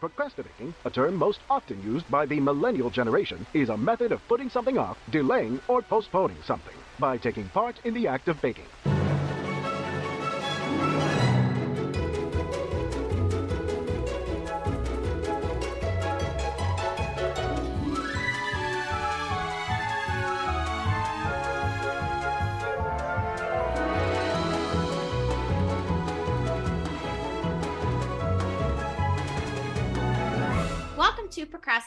Procrastinabaking, a term most often used by the millennial generation, is a method of putting something off, delaying, or postponing something by taking part in the act of baking.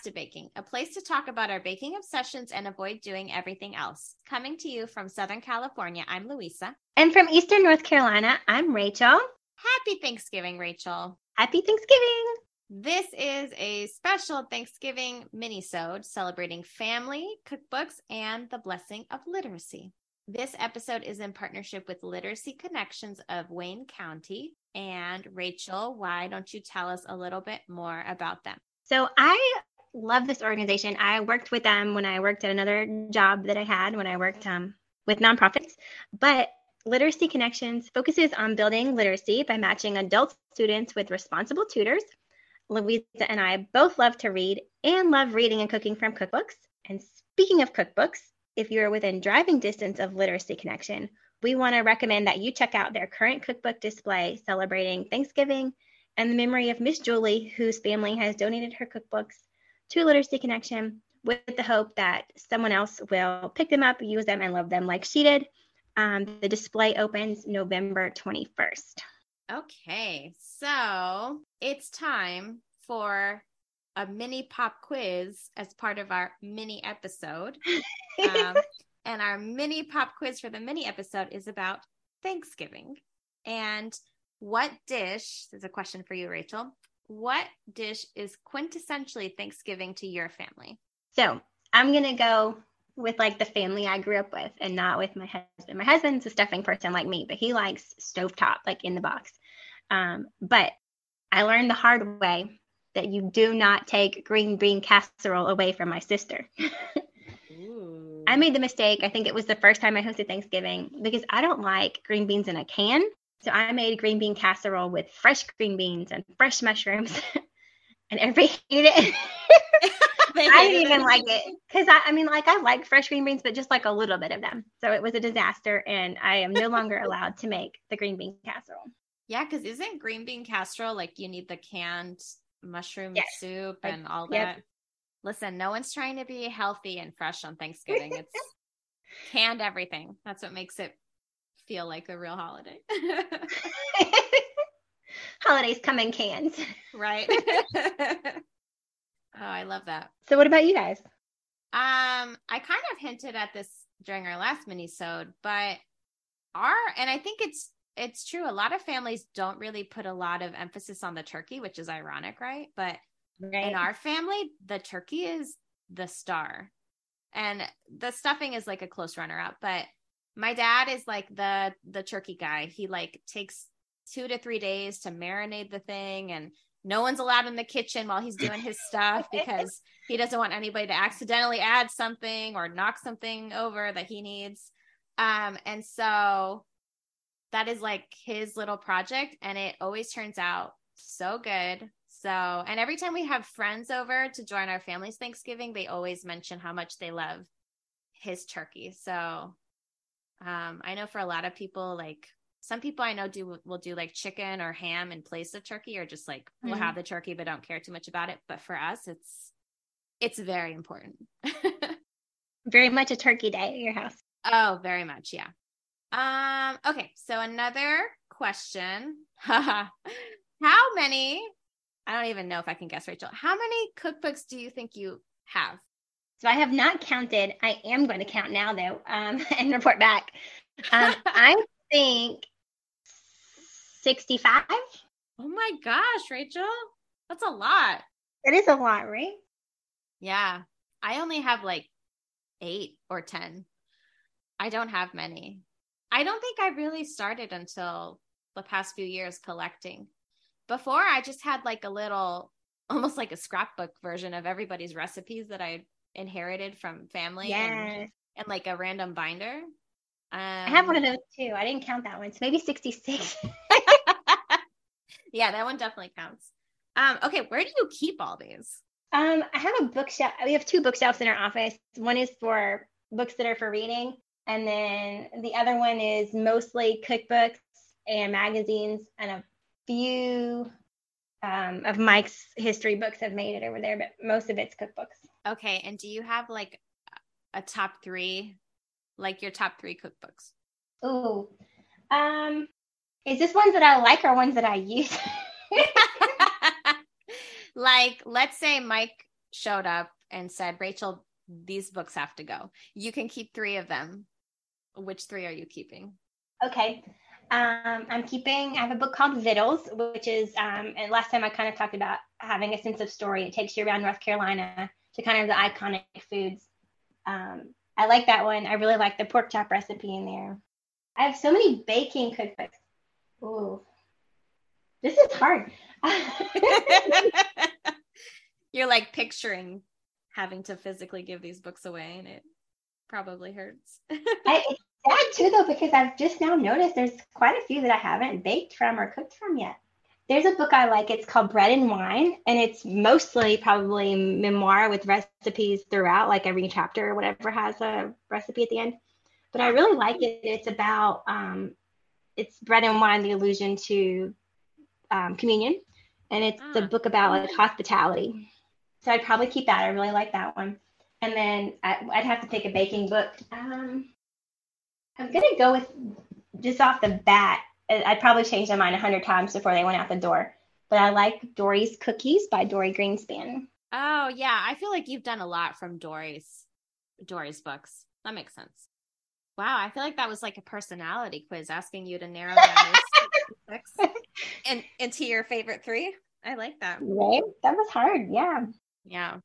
To Procrastinabaking, a place to talk about our baking obsessions and avoid doing everything else. Coming to you from Southern California, I'm Louisa. And from Eastern North Carolina, I'm Rachel. Happy Thanksgiving, Rachel. Happy Thanksgiving. This is a special Thanksgiving mini-sode celebrating family, cookbooks, and the blessing of literacy. This episode is in partnership with Literacy Connections of Wayne County. And Rachel, why don't you tell us a little bit more about them? So I love this organization. I worked with them when I worked at another job that I had when I worked um, with nonprofits. But Literacy Connections focuses on building literacy by matching adult students with responsible tutors. Louisa and I both love to read and love reading and cooking from cookbooks. And speaking of cookbooks, if you're within driving distance of Literacy Connection, we want to recommend that you check out their current cookbook display celebrating Thanksgiving and the memory of Miss Julie, whose family has donated her cookbooks to Literacy Connection with the hope that someone else will pick them up, use them, and love them like she did. Um, the display opens November 21st. Okay, so it's time for a mini pop quiz as part of our mini episode. Um, and our mini pop quiz for the mini episode is about Thanksgiving. And what dish, this is a question for you, Rachel. What dish is quintessentially Thanksgiving to your family? So I'm going to go with like the family I grew up with and not with my husband. My husband's a stuffing person like me, but he likes stovetop, like in the box. Um, but I learned the hard way that you do not take green bean casserole away from my sister. I made the mistake. I think it was the first time I hosted Thanksgiving because I don't like green beans in a can. So I made green bean casserole with fresh green beans and fresh mushrooms, and everybody hated it. I didn't even like it because I, I mean, like I like fresh green beans, but just like a little bit of them. So it was a disaster, and I am no longer allowed to make the green bean casserole. Yeah, because isn't green bean casserole like you need the canned mushroom Yes. soup Like, and all yep. that? Listen, no one's trying to be healthy and fresh on Thanksgiving. It's canned everything. That's what makes it feel like a real holiday. Holidays come in cans. right? oh, I love that. So what about you guys? Um, I kind of hinted at this during our last mini-sode, but our and I think it's it's true. A lot of families don't really put a lot of emphasis on the turkey, which is ironic, right? But in our family, the turkey is the star. And the stuffing is like a close runner up, but my dad is like the the turkey guy. He like takes 2 to 3 days to marinate the thing and no one's allowed in the kitchen while he's doing his stuff because he doesn't want anybody to accidentally add something or knock something over that he needs. Um and so that is like his little project and it always turns out so good. So, and every time we have friends over to join our family's Thanksgiving, they always mention how much they love his turkey. So, um, I know for a lot of people, like some people I know do will do like chicken or ham in place of turkey, or just like we'll Mhm. have the turkey but don't care too much about it. But for us, it's it's very important. Very much a turkey day at your house. Oh, very much, yeah. Um, okay, so another question. How many? I don't even know if I can guess, Rachel. How many cookbooks do you think you have? So I have not counted. I am going to count now though, um, and report back. Um, I think 65. Oh my gosh, Rachel. That's a lot. It is a lot, right? Yeah. I only have like eight or 10. I don't have many. I don't think I really started until the past few years collecting. Before, I just had like a little, almost like a scrapbook version of everybody's recipes that I inherited from family and, Yes. and like a random binder. Um, I have one of those too. I didn't count that one. So maybe 66. yeah, that one definitely counts. Um, okay, where do you keep all these? Um, I have a bookshelf. We have two bookshelves in our office. One is for books that are for reading, and then the other one is mostly cookbooks and magazines and a few um, of Mike's history books have made it over there, but most of it's cookbooks. Okay, and do you have like a top three, like your top three cookbooks? Ooh, um, is this ones that I like or ones that I use? like, let's say Mike showed up and said, Rachel, these books have to go. You can keep three of them. Which three are you keeping? Okay. Um, I'm keeping, I have a book called Vittles, which is, um, and last time I kind of talked about having a sense of story. It takes you around North Carolina to kind of the iconic foods. Um, I like that one. I really like the pork chop recipe in there. I have so many baking cookbooks. Ooh, this is hard. You're like picturing having to physically give these books away, and it probably hurts. I, sad too, though, because I've just now noticed there's quite a few that I haven't baked from or cooked from yet. There's a book I like. It's called Bread and Wine, and it's mostly probably memoir with recipes throughout, like every chapter or whatever has a recipe at the end. But I really like it. It's about um, it's bread and wine, the allusion to um, communion, and it's ah. the book about like hospitality. So I'd probably keep that. I really like that one. And then I, would have to pick a baking book. Um, I'm gonna go with just off the bat. I'd probably change my mind a hundred times before they went out the door. But I like Dorie's Cookies by Dorie Greenspan. Oh yeah, I feel like you've done a lot from Dorie's Dorie's books. That makes sense. Wow, I feel like that was like a personality quiz asking you to narrow down six and into your favorite three. I like that. Right? That was hard. Yeah. Yeah.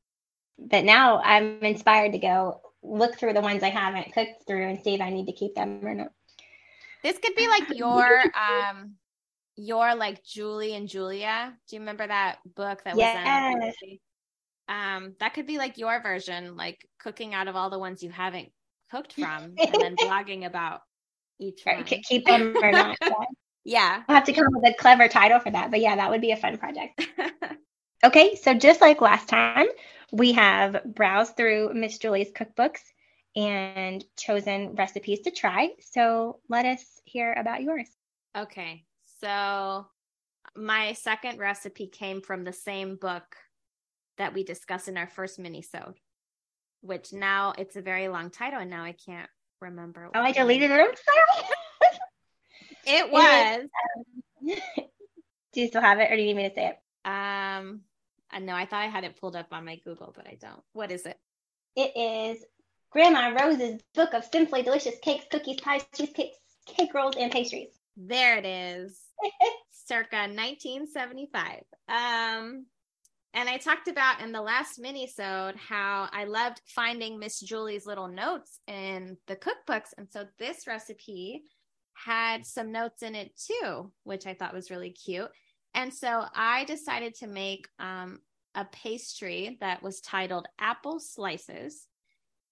But now I'm inspired to go look through the ones I haven't cooked through and see if I need to keep them or not. This could be like your um your like Julie and Julia. Do you remember that book that was um that could be like your version, like cooking out of all the ones you haven't cooked from and then blogging about each one. Keep them or not. Yeah. I'll have to come up with a clever title for that. But yeah, that would be a fun project. okay, so just like last time, we have browsed through Miss Julie's cookbooks and chosen recipes to try. So let us hear about yours. Okay. So my second recipe came from the same book that we discussed in our first mini-sode, which now it's a very long title and now I can't remember. Oh, I deleted it. I'm sorry. It was. do you still have it, or do you need me to say it? Um, I know I thought I had it pulled up on my Google, but I don't. What is it? It is Grandma Rose's book of simply delicious cakes, cookies, pies, cheesecakes, cake rolls, and pastries. There it is. Circa 1975. Um, and I talked about in the last mini-sode how I loved finding Miss Julie's little notes in the cookbooks. And so this recipe had some notes in it too, which I thought was really cute. And so I decided to make um, a pastry that was titled Apple Slices.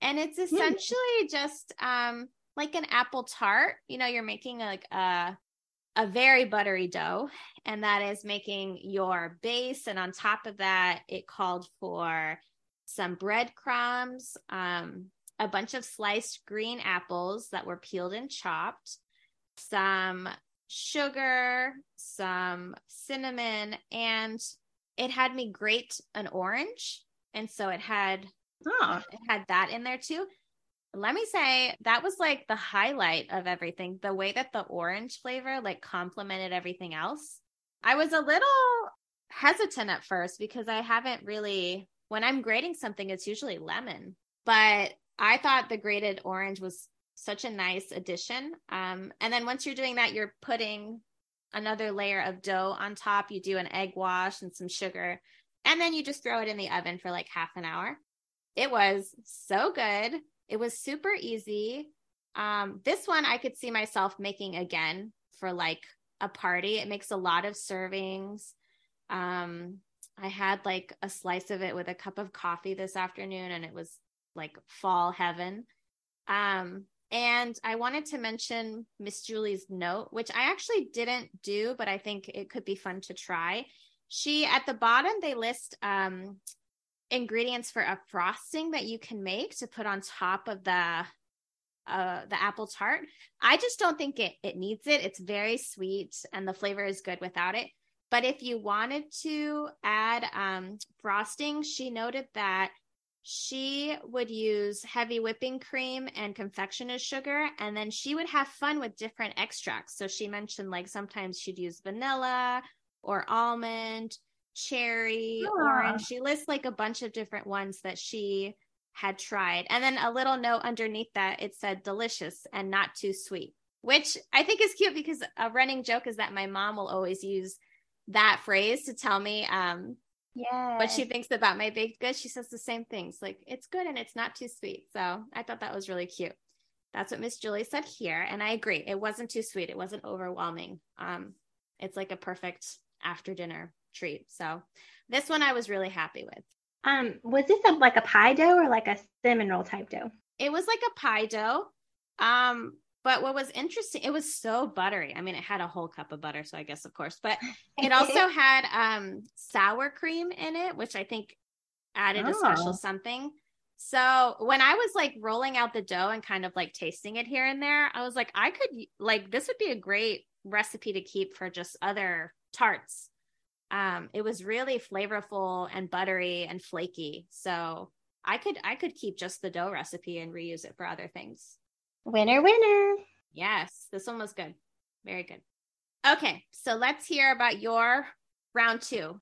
And it's hmm. essentially mm. just um, like an apple tart. You know, you're making like a, a very buttery dough, and that is making your base. And on top of that, it called for some breadcrumbs, um, a bunch of sliced green apples that were peeled and chopped, some sugar, some cinnamon, and it had me grate an orange. And so it had oh. it had that in there too. Let me say that was like the highlight of everything. The way that the orange flavor like complemented everything else. I was a little hesitant at first because I haven't really when I'm grating something, it's usually lemon. But I thought the grated orange was such a nice addition. Um, and then once you're doing that, you're putting another layer of dough on top. You do an egg wash and some sugar, and then you just throw it in the oven for like half an hour. It was so good. It was super easy. Um, this one I could see myself making again for like a party. It makes a lot of servings. Um, I had like a slice of it with a cup of coffee this afternoon, and it was like fall heaven. Um, and I wanted to mention Miss Julie's note, which I actually didn't do, but I think it could be fun to try. she at the bottom they list um ingredients for a frosting that you can make to put on top of the uh the apple tart. I just don't think it it needs it. It's very sweet and the flavor is good without it. But if you wanted to add um frosting, she noted that she would use heavy whipping cream and confectioner's sugar and then she would have fun with different extracts. So she mentioned like sometimes she'd use vanilla or almond cherry orange. She lists like a bunch of different ones that she had tried. And then a little note underneath that it said delicious and not too sweet which i think is cute because a running joke is that my mom will always use that phrase to tell me um Yeah. what she thinks about my baked goods. She says the same things like it's good and it's not too sweet. So I thought that was really cute. That's what Miss Julie said here. And I agree. It wasn't too sweet. It wasn't overwhelming. Um, it's like a perfect after dinner treat. So this one I was really happy with. Um, was this a, like a pie dough or like a cinnamon roll type dough? It was like a pie dough. Um, but what was interesting, it was so buttery. I mean, it had a whole cup of butter, so I guess of course, but it also had um sour cream in it, which I think added a special Oh. something. So when I was like rolling out the dough and kind of like tasting it here and there, I was like, I could like this would be a great recipe to keep for just other tarts. Um, it was really flavorful and buttery and flaky. So I could I could keep just the dough recipe and reuse it for other things. Winner, winner. Yes, this one was good. Very good. Okay, so let's hear about your round two.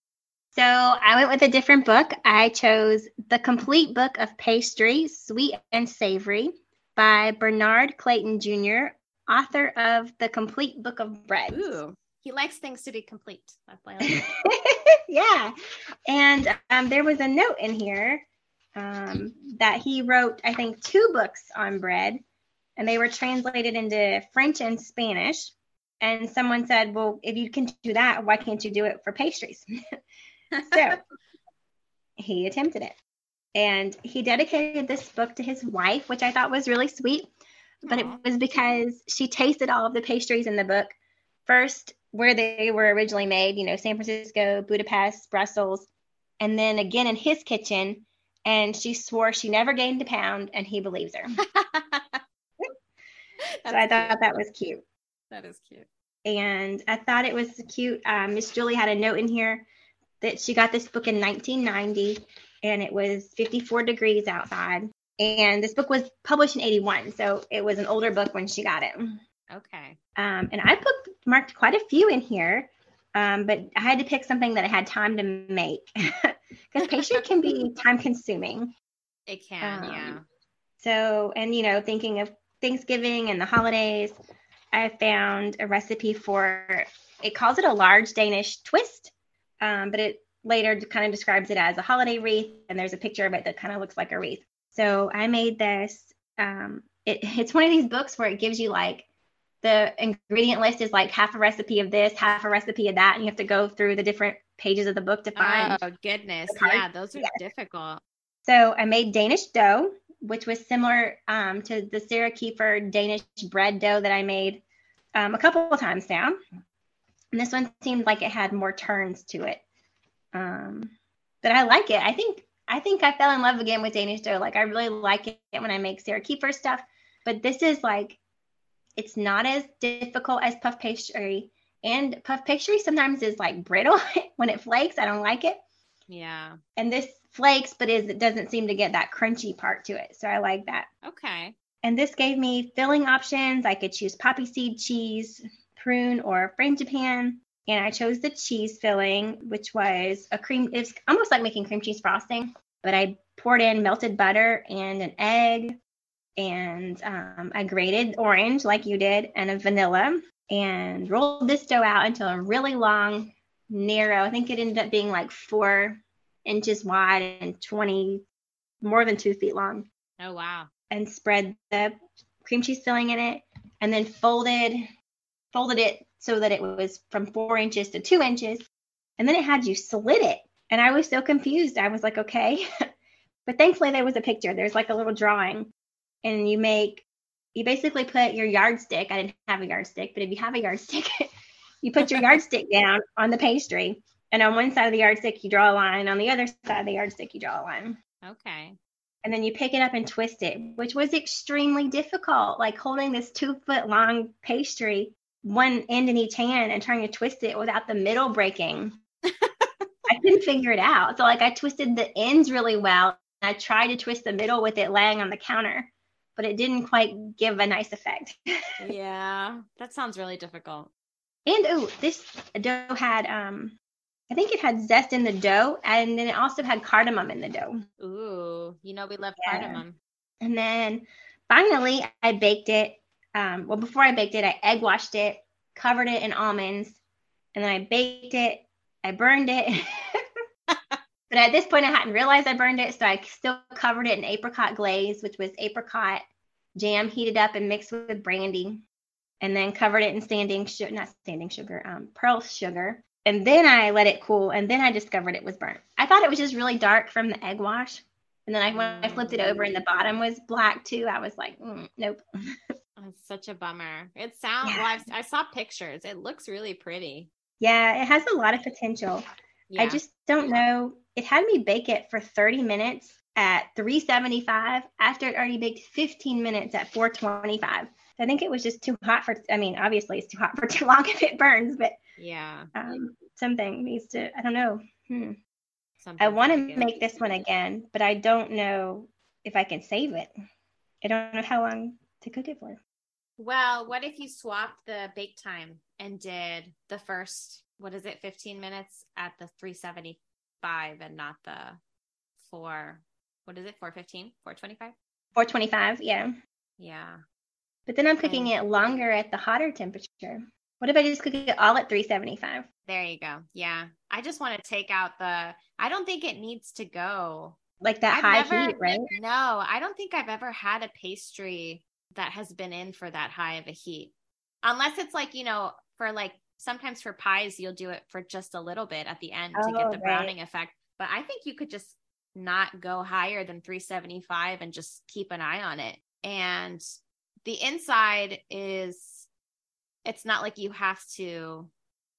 So I went with a different book. I chose The Complete Book of Pastry, Sweet and Savory by Bernard Clayton Jr., author of The Complete Book of Bread. Ooh, he likes things to be complete. That's why I like yeah. And um, there was a note in here um, that he wrote, I think, two books on bread, and they were translated into French and Spanish. And someone said, Well, if you can do that, why can't you do it for pastries? so he attempted it. And he dedicated this book to his wife, which I thought was really sweet. But it was because she tasted all of the pastries in the book. First, where they were originally made, you know, San Francisco, Budapest, Brussels, and then again in his kitchen. And she swore she never gained a pound, and he believes her. so I thought that was cute. that is cute. And I thought it was cute. Um, Miss Julie had a note in here that she got this book in 1990, and it was 54 degrees outside. And this book was published in 81, so it was an older book when she got it. Okay. Um, and I bookmarked quite a few in here, um, but I had to pick something that I had time to make because pastry can be time consuming. It can, Um, yeah. So, and you know, thinking of Thanksgiving and the holidays, I found a recipe for it calls it a large Danish twist, um, but it later kind of describes it as a holiday wreath, and there's a picture of it that kind of looks like a wreath. So I made this. Um, it, it's one of these books where it gives you like the ingredient list is like half a recipe of this, half a recipe of that, and you have to go through the different pages of the book to find Oh goodness. Yeah, those are difficult. so I made Danish dough, which was similar um, to the Sarah Kieffer Danish bread dough that I made um, a couple of times now. And this one seemed like it had more turns to it. Um, but I like it. I think I think I fell in love again with Danish dough. Like I really like it when I make Sarah Kieffer stuff. But this is like it's not as difficult as puff pastry. And puff pastry sometimes is like brittle when it flakes. I don't like it Yeah. and this flakes but is it doesn't seem to get that crunchy part to it. So i like that. Okay. and this gave me filling options. I could choose poppy seed cheese prune or frangipane and i chose the cheese filling which was a cream it's almost like making cream cheese frosting but i poured in melted butter and an egg and um, i grated orange like you did and a vanilla and rolled this dough out until a really long narrow i think it ended up being like four inches wide and 20 more than two feet long. Oh wow. and spread the cream cheese filling in it and then folded folded it so that it was from four inches to two inches. And then it had you slit it. And i was so confused. I was like okay. But thankfully there was a picture. There's like a little drawing. And you make you basically put your yardstick. I didn't have a yardstick but if you have a yardstick you put your yardstick down on the pastry And on one side of the yardstick, you draw a line. On the other side of the yardstick, you draw a line. Okay. And then you pick it up and twist it, which was extremely difficult. Like holding this two foot long pastry, one end in each hand, and trying to twist it without the middle breaking. I couldn't figure it out. So, like, I twisted the ends really well. I tried to twist the middle with it laying on the counter, but it didn't quite give a nice effect. yeah, that sounds really difficult. And oh, this dough had um I think it had zest in the dough, and then it also had cardamom in the dough. Ooh, you know we love yeah. cardamom. And then finally, I baked it. Um, well, before I baked it, I egg washed it, covered it in almonds, and then I baked it. I burned it. but at this point, I hadn't realized I burned it, so I still covered it in apricot glaze, which was apricot jam heated up and mixed with brandy, and then covered it in standing sugar, not standing sugar, um, pearl sugar and then I let it cool, and then I discovered it was burnt. I thought it was just really dark from the egg wash, and then I when I flipped it over and the bottom was black too, I was like, mm, nope. That's such a bummer. It sounds. Yeah. Well, i saw pictures. It looks really pretty. Yeah, it has a lot of potential. Yeah. I just don't know. It had me bake it for 30 minutes at 375 after it already baked 15 minutes at 425. I think it was just too hot for. I mean, obviously it's too hot for too long if it burns, but yeah, um, something needs to. I don't know. Hmm. I want to make this one again, but I don't know if I can save it. I don't know how long to cook it for. Well, what if you swapped the bake time and did the first, what is it, 15 minutes at the 375 and not the four, what is it, 415, 425? 425, yeah. Yeah. But then I'm cooking it longer at the hotter temperature. What if I just cook it all at 375? There you go. Yeah. I just want to take out the, I don't think it needs to go. Like that I've high never, heat, right? No, I don't think I've ever had a pastry that has been in for that high of a heat. Unless it's like, you know, for like sometimes for pies, you'll do it for just a little bit at the end oh, to get oh, the browning effect. But I think you could just not go higher than 375 and just keep an eye on it. And the inside is it's not like you have to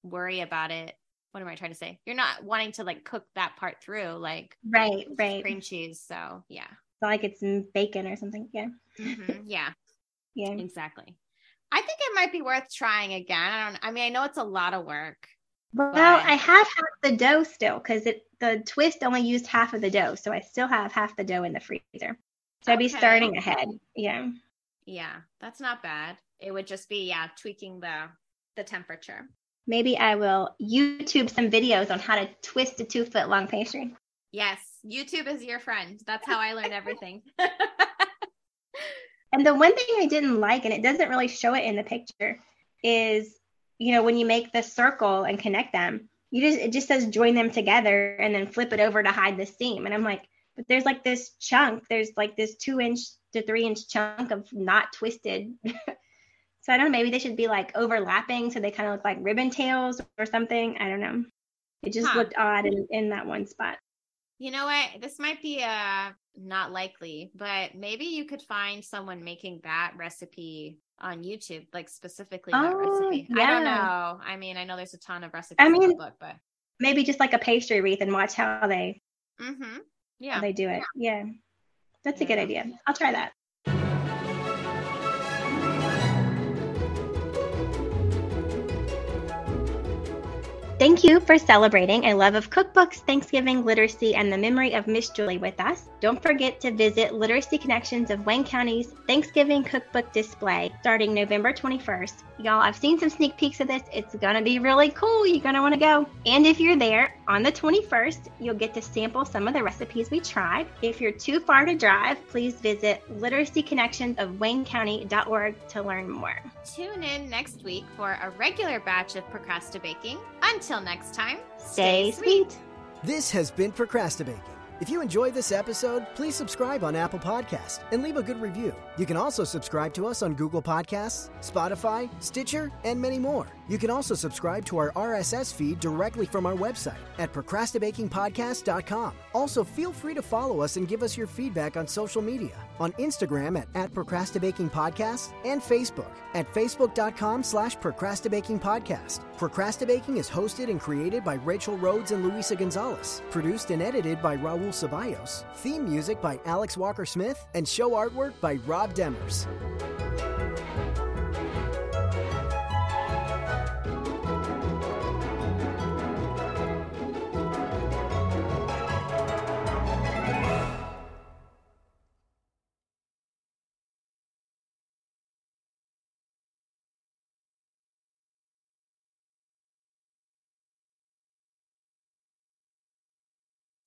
worry about it. What am i trying to say? You're not wanting to like cook that part through like right right. cream cheese so yeah. So like it's bacon or something yeah. Mm-hmm. yeah. Yeah. Exactly. I think it might be worth trying again. I don't i mean i know it's a lot of work well but... i have half the dough still because it the twist only used half of the dough so i still have half the dough in the freezer. So okay. i'd be starting ahead yeah. Yeah, that's not bad. It would just be yeah, tweaking the the temperature. Maybe I will YouTube some videos on how to twist a two foot long pastry. Yes, YouTube is your friend. That's how I learn everything. and the one thing I didn't like, and it doesn't really show it in the picture, is you know when you make the circle and connect them, you just it just says join them together and then flip it over to hide the seam. And I'm like, but there's like this chunk. There's like this two inch to three inch chunk of not twisted. So I don't know, maybe they should be like overlapping so they kind of look like ribbon tails or something. I don't know. It just huh. looked odd in, in that one spot. You know what? This might be uh not likely, but maybe you could find someone making that recipe on YouTube, like specifically that oh, recipe. Yeah. I don't know. I mean, I know there's a ton of recipes I mean, in the book, but maybe just like a pastry wreath and watch how they mm-hmm. yeah they do it. Yeah. yeah. That's yeah. a good idea. I'll try that. Thank you for celebrating a love of cookbooks, Thanksgiving, literacy, and the memory of Miss Julie with us. Don't forget to visit Literacy Connections of Wayne County's Thanksgiving cookbook display starting November 21st. Y'all, I've seen some sneak peeks of this. It's going to be really cool. You're going to want to go. And if you're there on the 21st, you'll get to sample some of the recipes we tried. If you're too far to drive, please visit literacyconnectionsofwaynecounty.org to learn more. Tune in next week for a regular batch of Procrastinabaking. Until next time, stay, stay sweet. sweet. This has been Procrastinabaking. If you enjoyed this episode, please subscribe on Apple Podcasts and leave a good review. You can also subscribe to us on Google Podcasts, Spotify, Stitcher, and many more. You can also subscribe to our RSS feed directly from our website at procrastinabakingpodcast.com. Also, feel free to follow us and give us your feedback on social media on Instagram at, at procrastinabakingpodcast and Facebook at facebook.com slash procrastinabakingpodcast. Procrastinabaking is hosted and created by Rachel Rhodes and Luisa Gonzalez, produced and edited by Raul Ceballos, theme music by Alex Walker Smith, and show artwork by Rob Demers.